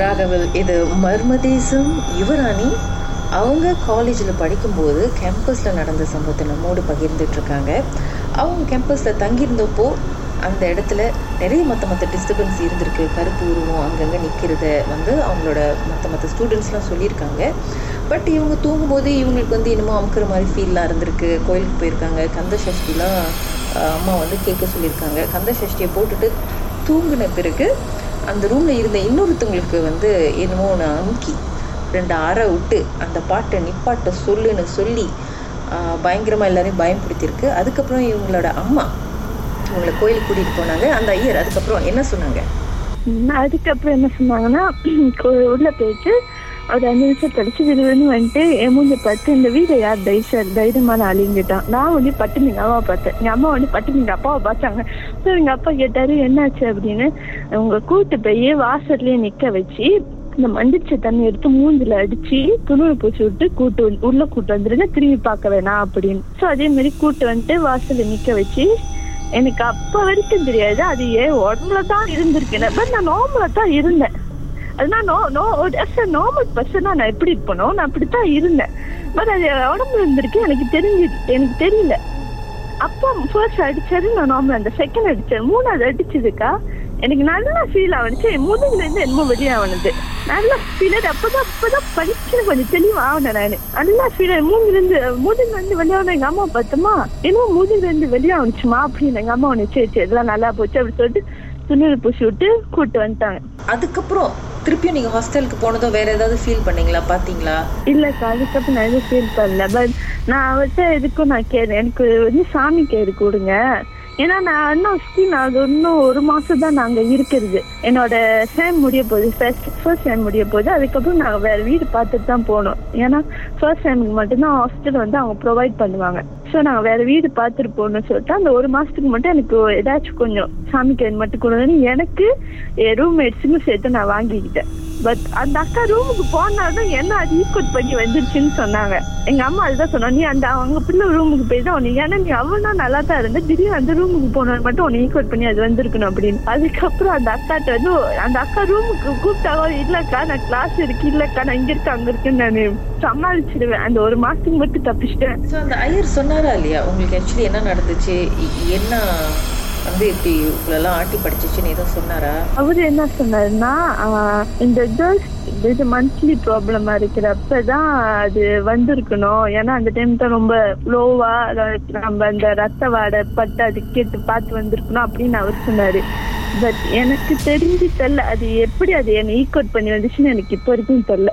ராகவல் இது மர்மதேசம் யுவராணி. அவங்க காலேஜில் படிக்கும்போது கேம்பஸில் நடந்த சம்பவத்தை நம்மோடு பகிர்ந்துட்டுருக்காங்க அவங்க கேம்பஸில் தங்கியிருந்தப்போ அந்த இடத்துல நிறைய மற்ற மற்ற டிஸ்டர்பன்ஸ் இருந்திருக்கு. கருப்பு உருவம் அங்கங்கே நிற்கிறத வந்து அவங்களோட மற்ற மற்ற ஸ்டூடெண்ட்ஸ்லாம் சொல்லியிருக்காங்க. பட் இவங்க தூங்கும்போது இவங்களுக்கு வந்து இன்னமும் அமுக்கிற மாதிரி ஃபீல்லாம் இருந்திருக்கு. கோயிலுக்கு போயிருக்காங்க. கந்த சஷ்டிலாம் அம்மா வந்து கேட்க சொல்லியிருக்காங்க. கந்த சஷ்டியை போட்டுட்டு தூங்கின பிறகு அந்த ரூமில் இருந்த இன்னொருத்தவங்களுக்கு வந்து என்னமோ நான் அமுக்கி ரெண்டு அறை விட்டு அந்த பாட்டை நிப்பாட்ட சொல்லுன்னு சொல்லி பயங்கரமாக எல்லாரையும் பயன்படுத்தியிருக்கு. அதுக்கப்புறம் இவங்களோட அம்மா இவங்களை கோயிலுக்கு கூட்டிகிட்டு போனாங்க. அந்த ஐயர் அதுக்கப்புறம் என்ன சொன்னாங்க? அதுக்கப்புறம் என்ன சொன்னாங்கன்னா உள்ள போயிட்டு ஒரு அஞ்சு நிமிஷம் கழிச்சு விடுவேன்னு வந்துட்டு என் மூஞ்ச பார்த்து இந்த வீட்டை யார் தைசார் தைரியமான ஆளுங்கிட்டான் நான் வந்து பட்டு எங்க அம்மாவை பார்த்தேன். எங்க அம்மா வந்து பட்டு எங்க அப்பாவை பார்த்தாங்க. ஸோ எங்க அப்பா கேட்டாரு என்னாச்சு? அப்படின்னு. உங்க கூட்டு போய் வாசல்லையே நிக்க வச்சு இந்த மண்டிச்ச தண்ணி எடுத்து மூஞ்சில அடிச்சு துணியை பூச்சி விட்டு கூட்டு வந்து- உள்ள கூட்டு வந்துருங்க திரும்பி பார்க்க வேணாம் அப்படின்னு. ஸோ அதே மாதிரி கூட்டு வந்துட்டு வாசல்ல நிக்க வச்சு எனக்கு அப்ப வரைக்கும் தெரியாது. அது ஏன் உடம்புல தான் இருந்திருக்கேன் பட் நான் நார்மலா தான் இருந்தேன். அது நான் நோ நோ நார்மல் பர்சனா நான் எப்படி இருப்பனோ நான் அப்படித்தான் இருந்தேன். பட் அது உடம்பு இருந்திருக்கு எனக்கு தெரிஞ்சு எனக்கு தெரியல. அப்போ ஃபர்ஸ்ட் அடிச்சாரு நான் நார்மல் அந்த செகண்ட் அடிச்சேன் மூணாவது அடிச்சதுக்கா எனக்கு நல்லா ஃபீல் ஆகுச்சு முதுகுல இருந்து என்னமோ வெளியாகுனது நல்லா ஃபீல் அப்பதான் அப்பதான் படிச்சு கொஞ்சம் தெளிவா ஆகணும் நல்லா ஃபீல் மூஞ்சில இருந்து முதுகுல இருந்து வெளியாகணும் எங்க அம்மா பார்த்தோமா? என்னமோ முதுகுல இருந்து வெளியாகுச்சுமா அப்படின்னு எங்க அம்மா ஒண்ணு சரி சரி இதெல்லாம் நல்லா போச்சு அப்படின்னு சொல்லிட்டு துணியில் பூசி விட்டு கூப்பிட்டு வந்துட்டாங்க. அதுக்கப்புறம் திருப்பியும் நீங்கள் ஹாஸ்டலுக்கு போனதும் வேற ஏதாவது ஃபீல் பண்ணீங்களா? பார்த்தீங்களா இல்ல அதுக்கப்புறம் நான் எதுவும் ஃபீல் பண்ணல. பட் நான் அவர்கிட்ட எதுக்கும் நான் கேட்டேன் எனக்கு வந்து சாமி கேடு கொடுங்க. ஏன்னா நான் இன்னும் ஸ்கீம் அது இன்னும் ஒரு மாசம் தான் நாங்க இருக்கிறது. என்னோட சேம் முடிய போகுது. ஃபர்ஸ்ட் ஃபர்ஸ்ட் சேம் முடிய போகுது. அதுக்கப்புறம் நாங்க வேற வீடு பார்த்துட்டு தான் போனோம் ஏன்னா ஃபர்ஸ்ட் சேமுக்கு மட்டும்தான் ஹாஸ்டல் வந்து அவங்க ப்ரொவைட் பண்ணுவாங்க. ஸோ நான் வேற வீடு பார்த்துட்டு போகணும்னு சொல்லிட்டு அந்த ஒரு மாசத்துக்கு மட்டும் எனக்கு ஏதாச்சும் கொஞ்சம் சாமிக்கு மட்டும் கொடுங்கன்னு எனக்கு ரூம் ரூம்மேட்ஸுக்கும் சேர்த்து நான் வாங்கிக்கிட்டேன். பட் அந்த அக்கா ரூமுக்கு போனாலும் என்ன அது ஈக்குவல் பண்ணி வந்துருச்சுன்னு சொன்னாங்க. எங்க அம்மா அதுதான் சொன்னாங்க நீ அந்த அவங்க பிள்ளை ரூமுக்கு போய் தான் உனக்கு ஏன்னா நீ அவ்வளோ நல்லா தான் இருந்த. திடீர்னு அந்த ரூமுக்கு போனது மட்டும் உன்னை ஈக்குவல் பண்ணி அது வந்திருக்கணும் அப்படின்னு. அதுக்கப்புறம் அந்த அக்காட்ட வந்து அந்த அக்கா ரூமுக்கு கூப்பிட்டாவோ இல்லக்கா நான் கிளாஸ் இருக்கு இல்லக்கா நான் இங்க இருக்கு அங்க இருக்குன்னு நான் சமாளிச்சிடுவேன் அந்த ஒரு மாசத்துக்கு மட்டும் தப்பிச்சிட்டேன். ஸோ அந்த ஐயர் சொன்னாரா இல்லையா? உங்களுக்கு ஆக்சுவலி என்ன நடந்துச்சு? என்ன வந்து இப்படி உங்களெல்லாம் ஆட்டி படிச்சிச்சுன்னு ஏதோ சொன்னாரா? அவரு என்ன சொன்னாருன்னா இந்த கேர்ள்ஸ் இது மந்த்லி ப்ராப்ளமா இருக்கிறப்பதான் அது வந்திருக்கணும். ஏன்னா அந்த டைம் தான் ரொம்ப லோவா நம்ம அந்த ரத்த வாடை பட்டு அது கேட்டு பார்த்து வந்திருக்கணும் அப்படின்னு அவர் சொன்னாரு. பட் எனக்கு தெரிஞ்சு தெரியல அது எப்படி அது என்னை ஈக்வட் பண்ணி வந்துச்சுன்னு எனக்கு இப்போ வரைக்கும் தெரியல.